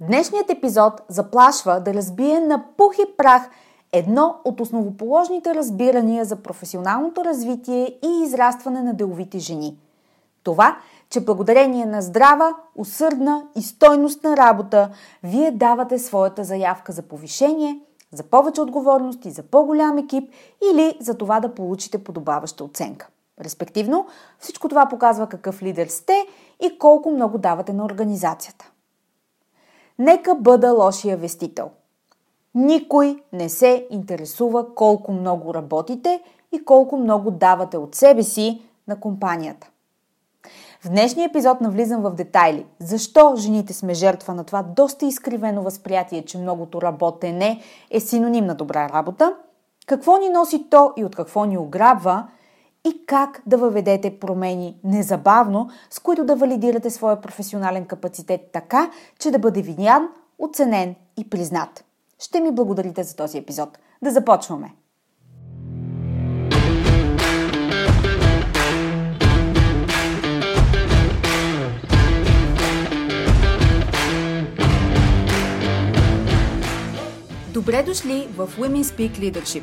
Днешният епизод заплашва да разбие на пух и прах едно от основоположните разбирания за професионалното развитие и израстване на деловите жени. Това, че благодарение на здрава, усърдна и стойностна работа, вие давате своята заявка за повишение, за повече отговорности, за по-голям екип или за това да получите подобаваща оценка. Респективно, всичко това показва какъв лидер сте и колко много давате на организацията. Нека бъда лошия вестител. Никой не се интересува колко много работите и колко много давате от себе си на компанията. В днешния епизод навлизам в детайли. Защо жените сме жертва на това доста изкривено възприятие, че многото работене е синоним на добра работа? Какво ни носи то и от какво ни ограбва? И как да въведете промени незабавно, с които да валидирате своя професионален капацитет така, че да бъде винян, оценен и признат. Ще ми благодарите за този епизод. Да започваме! Добре дошли в Women Speak Leadership,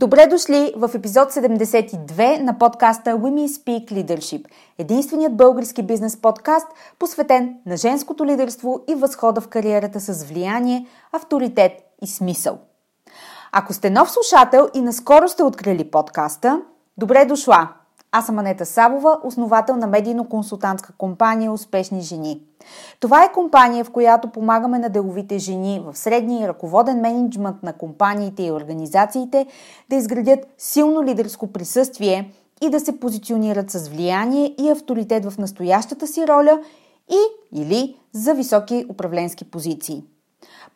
Добре дошли в епизод 72 на подкаста Women Speak Leadership, единственият български бизнес подкаст, посветен на женското лидерство и възхода в кариерата с влияние, авторитет и смисъл. Ако сте нов слушател и наскоро сте открили подкаста, добре дошла! Аз съм Анета Сабова, основател на медийно-консултантска компания Успешни жени. Това е компания, в която помагаме на деловите жени в средния и ръководен менеджмент на компаниите и организациите да изградят силно лидерско присъствие и да се позиционират с влияние и авторитет в настоящата си роля и или за високи управленски позиции.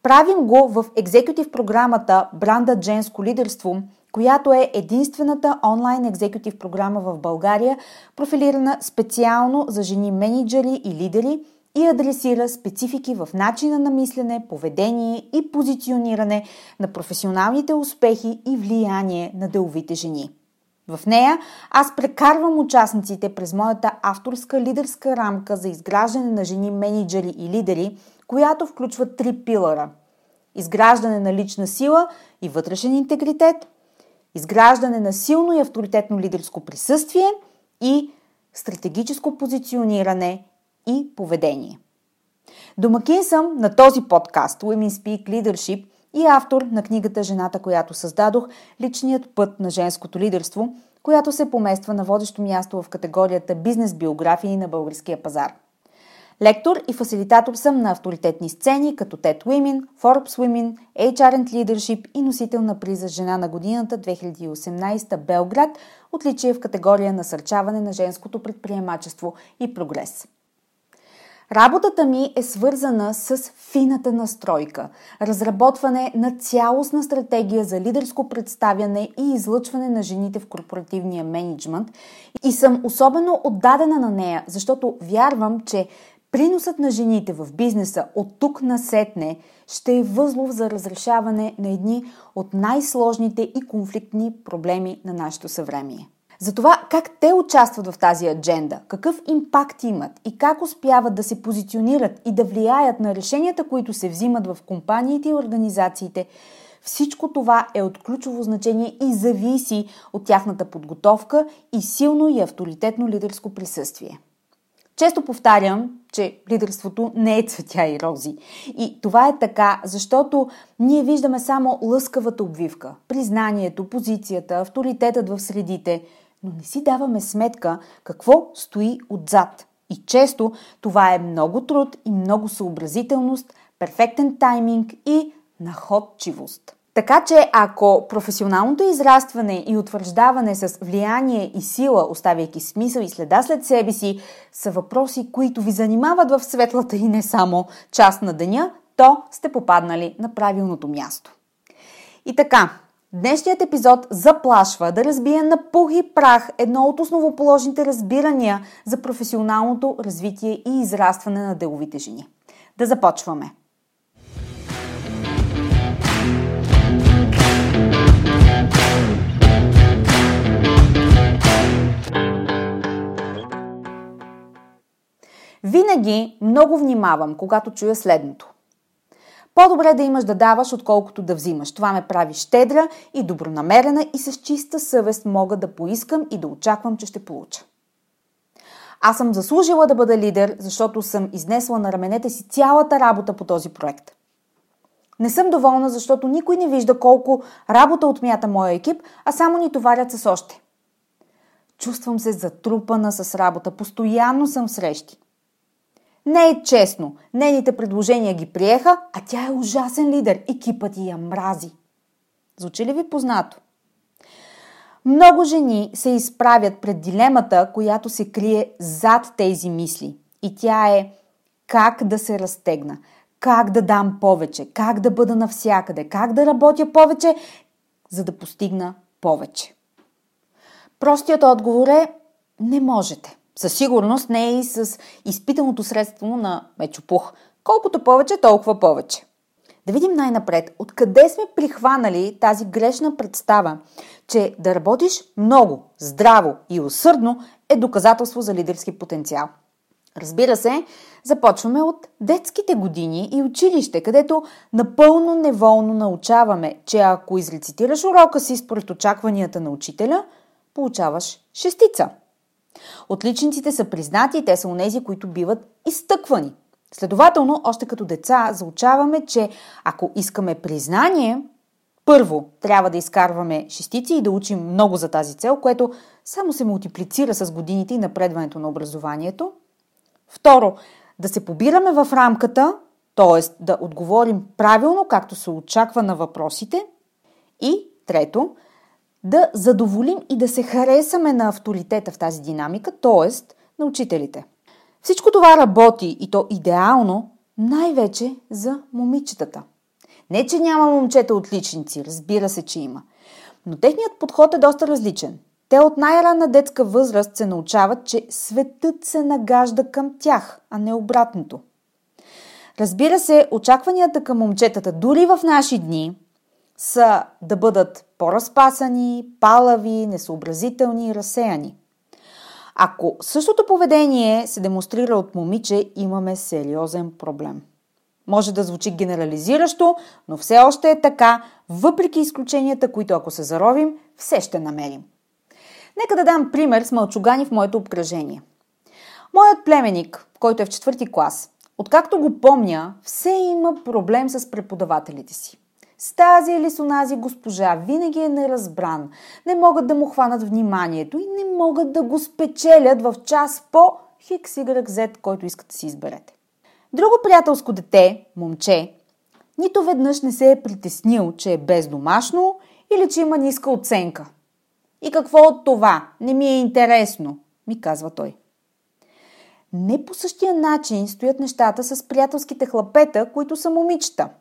Правим го в екзекутив програмата Бранда Женско лидерство – която е единствената онлайн екзекутив програма в България, профилирана специално за жени менеджери и лидери и адресира специфики в начина на мислене, поведение и позициониране на професионалните успехи и влияние на деловите жени. В нея аз прекарвам участниците през моята авторска лидерска рамка за изграждане на жени менеджери и лидери, която включва три пилара – изграждане на лична сила и вътрешен интегритет – изграждане на силно и авторитетно лидерско присъствие и стратегическо позициониране и поведение. Домакин съм на този подкаст Women Speak Leadership и автор на книгата Жената, която създадох Личният път на женското лидерство, която се помества на водещо място в категорията бизнес биографии на българския пазар. Лектор и фасилитатор съм на авторитетни сцени като TED Women, Forbes Women, HR and Leadership и носител на приза Жена на годината 2018 Белград, отличие в категория насърчаване на женското предприемачество и прогрес. Работата ми е свързана с фината настройка, разработване на цялостна стратегия за лидерско представяне и излъчване на жените в корпоративния менеджмент и съм особено отдадена на нея, защото вярвам, че Приносът на жените в бизнеса от тук на сетне ще е възлов за разрешаване на едни от най-сложните и конфликтни проблеми на нашето съвремие. За това как те участват в тази адженда, какъв импакт имат и как успяват да се позиционират и да влияят на решенията, които се взимат в компаниите и организациите, всичко това е от ключово значение и зависи от тяхната подготовка и силно и авторитетно лидерско присъствие. Често повтарям, че лидерството не е цветя и рози. И това е така, защото ние виждаме само лъскавата обвивка, признанието, позицията, авторитетът в средите, но не си даваме сметка какво стои отзад. И често това е много труд и много съобразителност, перфектен тайминг и находчивост. Така че ако професионалното израстване и утвърждаване с влияние и сила, оставяйки смисъл и следа след себе си, са въпроси, които ви занимават в светлата и не само част на деня, то сте попаднали на правилното място. И така, днешният епизод заплашва да разбие на пух и прах едно от основоположните разбирания за професионалното развитие и израстване на деловите жени. Да започваме! Винаги много внимавам, когато чуя следното. По-добре да имаш да даваш, отколкото да взимаш. Това ме прави щедра и добронамерена и с чиста съвест мога да поискам и да очаквам, че ще получа. Аз съм заслужила да бъда лидер, защото съм изнесла на раменете си цялата работа по този проект. Не съм доволна, защото никой не вижда колко работа отмята моя екип, а само ни товарят с още. Чувствам се затрупана с работа, постоянно съм в срещи. Не е честно. Нейните предложения ги приеха, а тя е ужасен лидер. Екипът я мрази. Звучи ли ви познато? Много жени се изправят пред дилемата, която се крие зад тези мисли. И тя е как да се разтегна, как да дам повече, как да бъда навсякъде, как да работя повече, за да постигна повече. Простият отговор е не можете. Със сигурност не е и с изпитаното средство на мечопух. Колкото повече, толкова повече. Да видим най-напред, откъде сме прихванали тази грешна представа, че да работиш много, здраво и усърдно е доказателство за лидерски потенциал. Разбира се, започваме от детските години и училище, където напълно неволно научаваме, че ако изрецитираш урока си според очакванията на учителя, получаваш шестица – Отличниците са признати и те са онези, които биват изтъквани. Следователно, още като деца заучаваме, че ако искаме признание, първо трябва да изкарваме шестици и да учим много за тази цел, което само се мултиплицира с годините и напредването на образованието. Второ, да се побираме в рамката, т.е. да отговорим правилно, както се очаква на въпросите. И трето, да задоволим и да се харесаме на авторитета в тази динамика, т.е. на учителите. Всичко това работи и то идеално най-вече за момичетата. Не, че няма момчета отличници, разбира се, че има. Но техният подход е доста различен. Те от най-ранна детска възраст се научават, че светът се нагажда към тях, а не обратното. Разбира се, очакванията към момчетата, дори в наши дни, са да бъдат по-разпасани, палави, несъобразителни и разсеяни. Ако същото поведение се демонстрира от момиче, имаме сериозен проблем. Може да звучи генерализиращо, но все още е така, въпреки изключенията, които ако се заровим, все ще намерим. Нека да дам пример с мълчугани в моето обкръжение. Моят племеник, който е в четвърти клас, откакто го помня, все има проблем с преподавателите си. С тази или с онази госпожа винаги е неразбран. Не могат да му хванат вниманието и не могат да го спечелят в час по хикс Y, който искат да си изберете. Друго приятелско дете, момче, нито веднъж не се е притеснил, че е бездомашно или че има ниска оценка. И какво от това? Не ми е интересно, ми казва той. Не по същия начин стоят нещата с приятелските хлапета, които са момичета –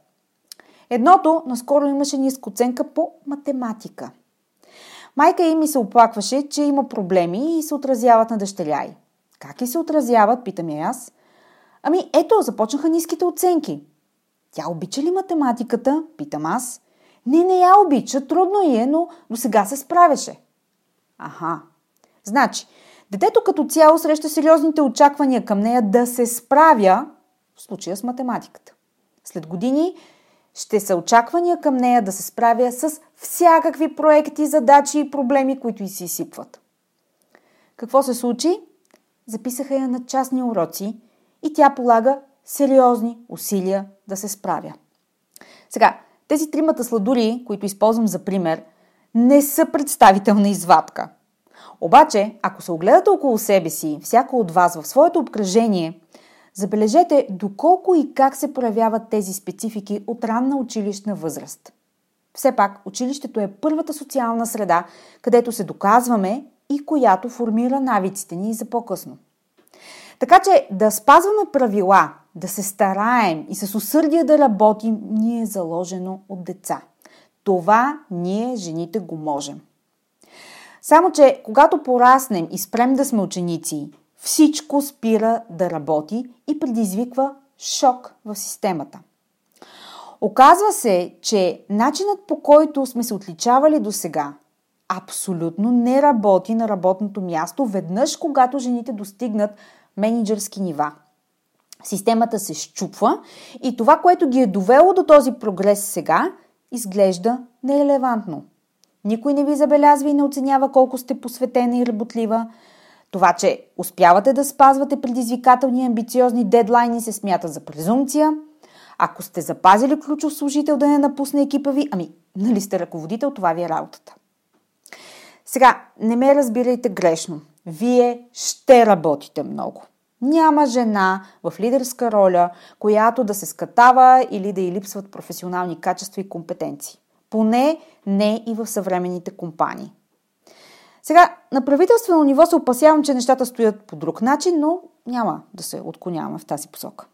Едното наскоро имаше ниска оценка по математика. Майка им ми се оплакваше, че има проблеми и се отразяват на дъщеря й. Как и се отразяват, питам я аз. Ами ето, започнаха ниските оценки. Тя обича ли математиката? Питам аз. Не, не я обича, трудно е, но до сега се справяше. Аха, Значи, детето като цяло среща сериозните очаквания към нея да се справя, в случая с математиката. След години ще са очаквания към нея да се справя с всякакви проекти, задачи и проблеми, които и си сипват. Какво се случи? Записаха я на частни уроци и тя полага сериозни усилия да се справя. Сега, тези тримата сладури, които използвам за пример, не са представителна извадка. Обаче, ако се огледате около себе си, всяко от вас в своето обкръжение, забележете доколко и как се проявяват тези специфики от ранна училищна възраст. Все пак, училището е първата социална среда, където се доказваме и която формира навиците ни за по-късно. Така че да спазваме правила, да се стараем и с усърдие да работим, ни е заложено от деца. Това ние, жените, го можем. Само, че когато пораснем и спрем да сме ученици, всичко спира да работи и предизвиква шок в системата. Оказва се, че начинът по който сме се отличавали до сега абсолютно не работи на работното място веднъж, когато жените достигнат менеджерски нива. Системата се щупва и това, което ги е довело до този прогрес сега, изглежда нерелевантно. Никой не ви забелязва и не оценява колко сте посветена и работлива. Това, че успявате да спазвате предизвикателни и амбициозни дедлайни се смята за презумпция. Ако сте запазили ключов служител да не напусне екипа ви, ами, нали сте ръководител, това ви е работата. Сега, не ме разбирайте грешно. Вие ще работите много. Няма жена в лидерска роля, която да се скатава или да й липсват професионални качества и компетенции. Поне не и в съвременните компании. Сега, на правителствено ниво се опасявам, че нещата стоят по друг начин, но няма да се отклоняваме в тази посока.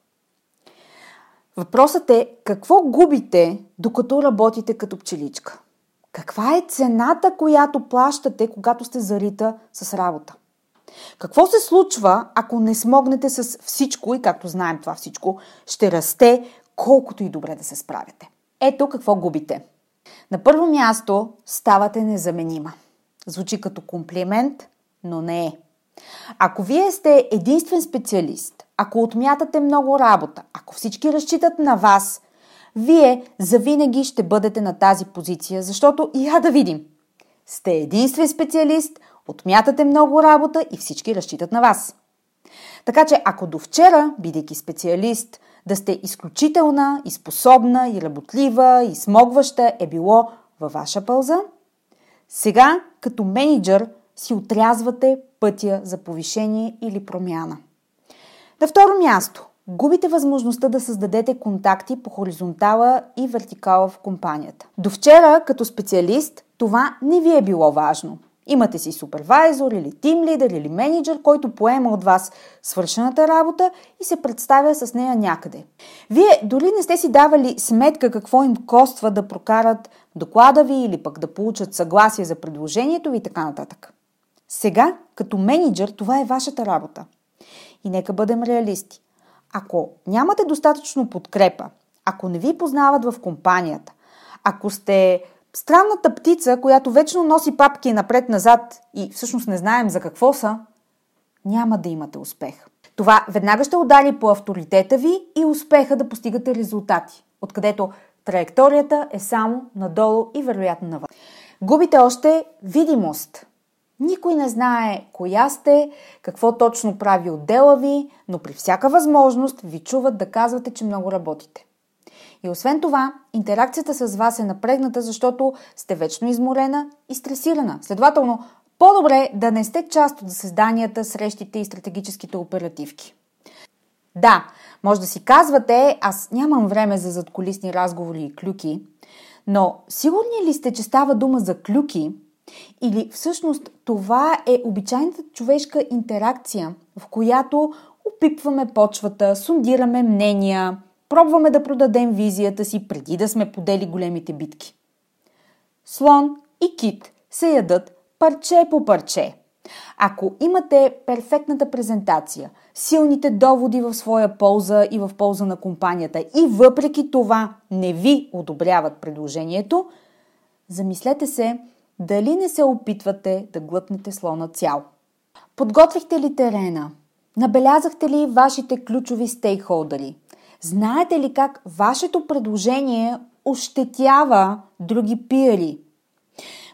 Въпросът е какво губите, докато работите като пчеличка? Каква е цената, която плащате, когато сте зарита с работа? Какво се случва, ако не смогнете с всичко и както знаем това всичко, ще расте колкото и добре да се справяте? Ето какво губите. На първо място ставате незаменима. Звучи като комплимент, но не е. Ако вие сте единствен специалист, ако отмятате много работа, ако всички разчитат на вас, вие завинаги ще бъдете на тази позиция, защото я да видим. Сте единствен специалист, отмятате много работа и всички разчитат на вас. Така че ако до вчера, бидейки специалист, да сте изключителна и способна и работлива и смогваща е било във ваша пълза, сега като менеджер си отрязвате пътя за повишение или промяна. На второ място, губите възможността да създадете контакти по хоризонтала и вертикала в компанията. До вчера, като специалист, това не ви е било важно – Имате си супервайзор или тим лидер или менеджер, който поема от вас свършената работа и се представя с нея някъде. Вие дори не сте си давали сметка какво им коства да прокарат доклада ви или пък да получат съгласие за предложението ви и така нататък. Сега, като менеджер, това е вашата работа. И нека бъдем реалисти. Ако нямате достатъчно подкрепа, ако не ви познават в компанията, ако сте странната птица, която вечно носи папки напред-назад и всъщност не знаем за какво са, няма да имате успех. Това веднага ще удари по авторитета ви и успеха да постигате резултати, откъдето траекторията е само надолу и вероятно навън. Губите още видимост. Никой не знае коя сте, какво точно прави отдела ви, но при всяка възможност ви чуват да казвате, че много работите. И освен това, интеракцията с вас е напрегната, защото сте вечно изморена и стресирана. Следователно, по-добре да не сте част от заседанията, срещите и стратегическите оперативки. Да, може да си казвате, аз нямам време за задколисни разговори и клюки, но сигурни ли сте, че става дума за клюки или всъщност това е обичайната човешка интеракция, в която опипваме почвата, сундираме мнения, Пробваме да продадем визията си преди да сме подели големите битки. Слон и кит се ядат парче по парче. Ако имате перфектната презентация, силните доводи в своя полза и в полза на компанията и въпреки това не ви одобряват предложението, замислете се дали не се опитвате да глътнете слона цял. Подготвихте ли терена? Набелязахте ли вашите ключови стейкхолдери? Знаете ли как вашето предложение ощетява други пиари?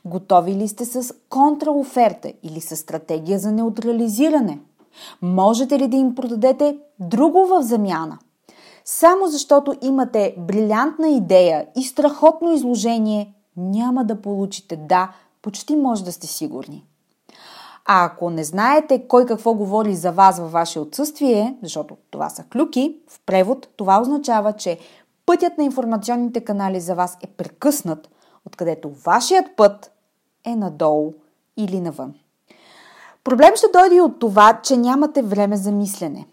Готови ли сте с контраоферта или с стратегия за неутрализиране? Можете ли да им продадете друго в замяна? Само защото имате брилянтна идея и страхотно изложение, няма да получите да, почти може да сте сигурни. А ако не знаете кой какво говори за вас във ваше отсъствие, защото това са клюки, в превод това означава, че пътят на информационните канали за вас е прекъснат, откъдето вашият път е надолу или навън. Проблем ще дойде от това, че нямате време за мислене.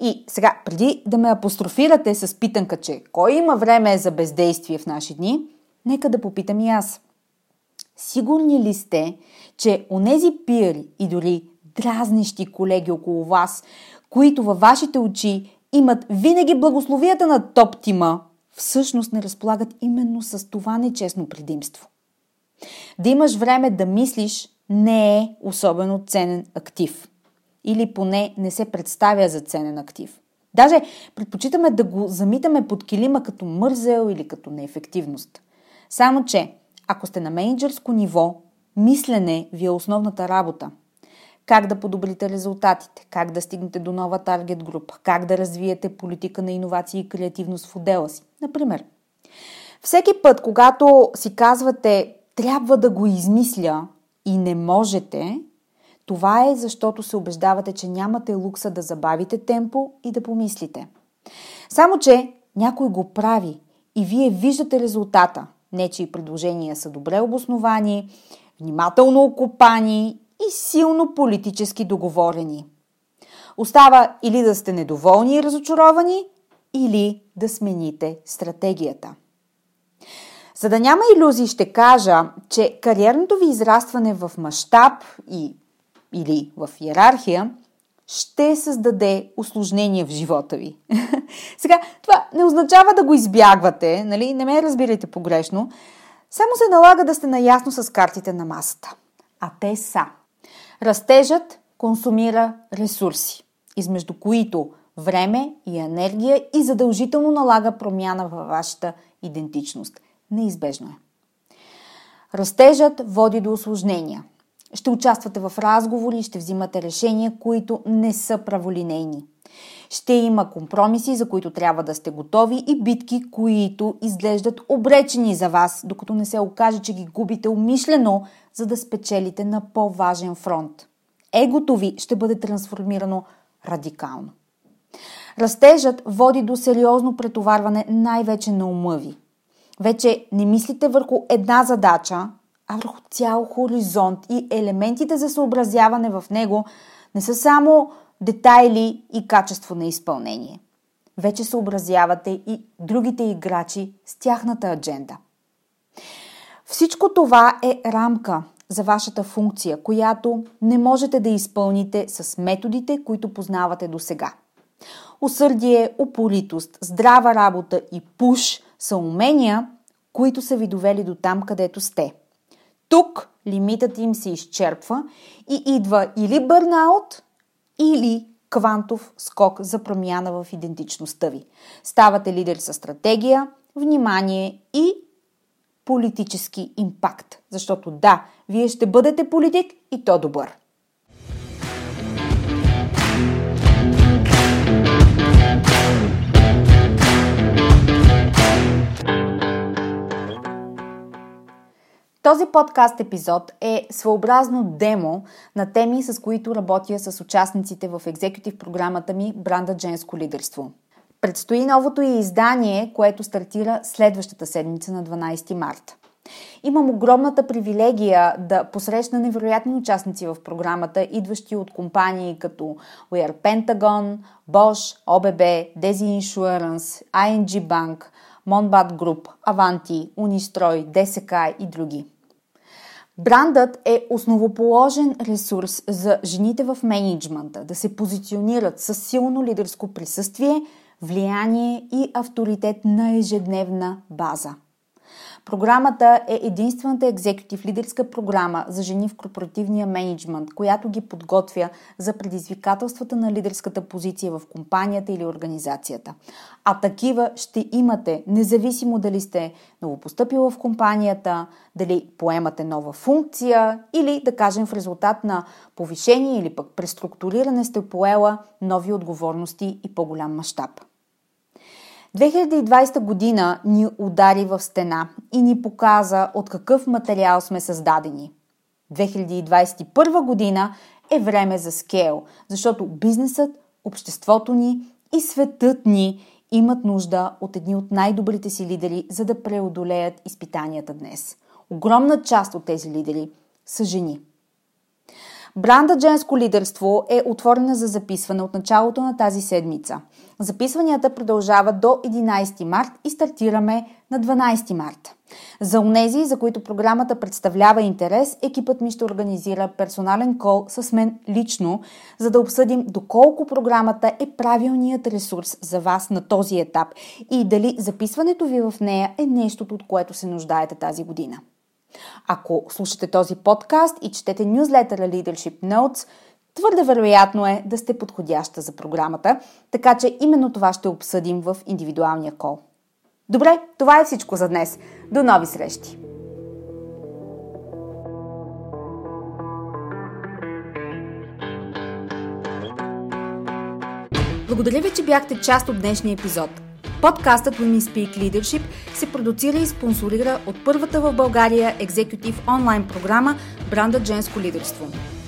И сега, преди да ме апострофирате с питанка, че кой има време за бездействие в наши дни, нека да попитам и аз. Сигурни ли сте, че онези пиери и дори дразнещи колеги около вас, които във вашите очи имат винаги благословията на топ тима, всъщност не разполагат именно с това нечестно предимство? Да имаш време да мислиш не е особено ценен актив. Или поне не се представя за ценен актив. Даже предпочитаме да го замитаме под килима като мързел или като неефективност. Само, че ако сте на менеджерско ниво, мислене ви е основната работа. Как да подобрите резултатите, как да стигнете до нова таргет група, как да развиете политика на иновации и креативност в отдела си, например. Всеки път, когато си казвате трябва да го измисля и не можете, това е защото се убеждавате, че нямате лукса да забавите темпо и да помислите. Само, че някой го прави и вие виждате резултата. Нечии предложения са добре обосновани, внимателно окопани и силно политически договорени. Остава или да сте недоволни и разочаровани, или да смените стратегията. За да няма иллюзии, ще кажа, че кариерното ви израстване в мащаб и или в иерархия ще създаде осложнения в живота ви. Сега, това не означава да го избягвате, нали? не ме разбирайте погрешно. Само се налага да сте наясно с картите на масата. А те са. Растежът консумира ресурси, измежду които време и енергия и задължително налага промяна във вашата идентичност. Неизбежно е. Растежът води до осложнения. Ще участвате в разговори ще взимате решения, които не са праволинейни. Ще има компромиси, за които трябва да сте готови и битки, които изглеждат обречени за вас, докато не се окаже, че ги губите умишлено, за да спечелите на по-важен фронт. Егото ви ще бъде трансформирано радикално. Растежът води до сериозно претоварване най-вече на ума ви. Вече не мислите върху една задача, а върху цял хоризонт и елементите за съобразяване в него не са само детайли и качество на изпълнение. Вече съобразявате и другите играчи с тяхната адженда. Всичко това е рамка за вашата функция, която не можете да изпълните с методите, които познавате до сега. Усърдие, упоритост, здрава работа и пуш са умения, които са ви довели до там, където сте. Тук лимитът им се изчерпва и идва или бърнаут, или квантов скок за промяна в идентичността ви. Ставате лидер със стратегия, внимание и политически импакт. Защото да, вие ще бъдете политик и то добър. Този подкаст епизод е своеобразно демо на теми, с които работя с участниците в екзекутив програмата ми Бранда Женско лидерство. Предстои новото и издание, което стартира следващата седмица на 12 марта. Имам огромната привилегия да посрещна невероятни участници в програмата, идващи от компании като We Are Pentagon, Bosch, OBB, Desi Insurance, ING Bank, Monbat Group, Avanti, Unistroy, ДСК и други. Брандът е основоположен ресурс за жените в менеджмента да се позиционират с силно лидерско присъствие, влияние и авторитет на ежедневна база. Програмата е единствената екзекутив лидерска програма за жени в корпоративния менеджмент, която ги подготвя за предизвикателствата на лидерската позиция в компанията или организацията. А такива ще имате, независимо дали сте новопостъпила в компанията, дали поемате нова функция или, да кажем, в резултат на повишение или пък преструктуриране сте поела нови отговорности и по-голям мащаб. 2020 година ни удари в стена и ни показа от какъв материал сме създадени. 2021 година е време за скейл, защото бизнесът, обществото ни и светът ни имат нужда от едни от най-добрите си лидери, за да преодолеят изпитанията днес. Огромна част от тези лидери са жени. Бранда Женско лидерство е отворена за записване от началото на тази седмица. Записванията продължават до 11 март и стартираме на 12 март. За унези, за които програмата представлява интерес, екипът ми ще организира персонален кол с мен лично, за да обсъдим доколко програмата е правилният ресурс за вас на този етап и дали записването ви в нея е нещото, от което се нуждаете тази година. Ако слушате този подкаст и четете нюзлетъра Leadership Notes, твърде вероятно е да сте подходяща за програмата, така че именно това ще обсъдим в индивидуалния кол. Добре, това е всичко за днес. До нови срещи! Благодаря ви, че бяхте част от днешния епизод – Подкастът Women Speak Leadership се продуцира и спонсорира от първата в България екзекутив онлайн програма Бранда Женско лидерство.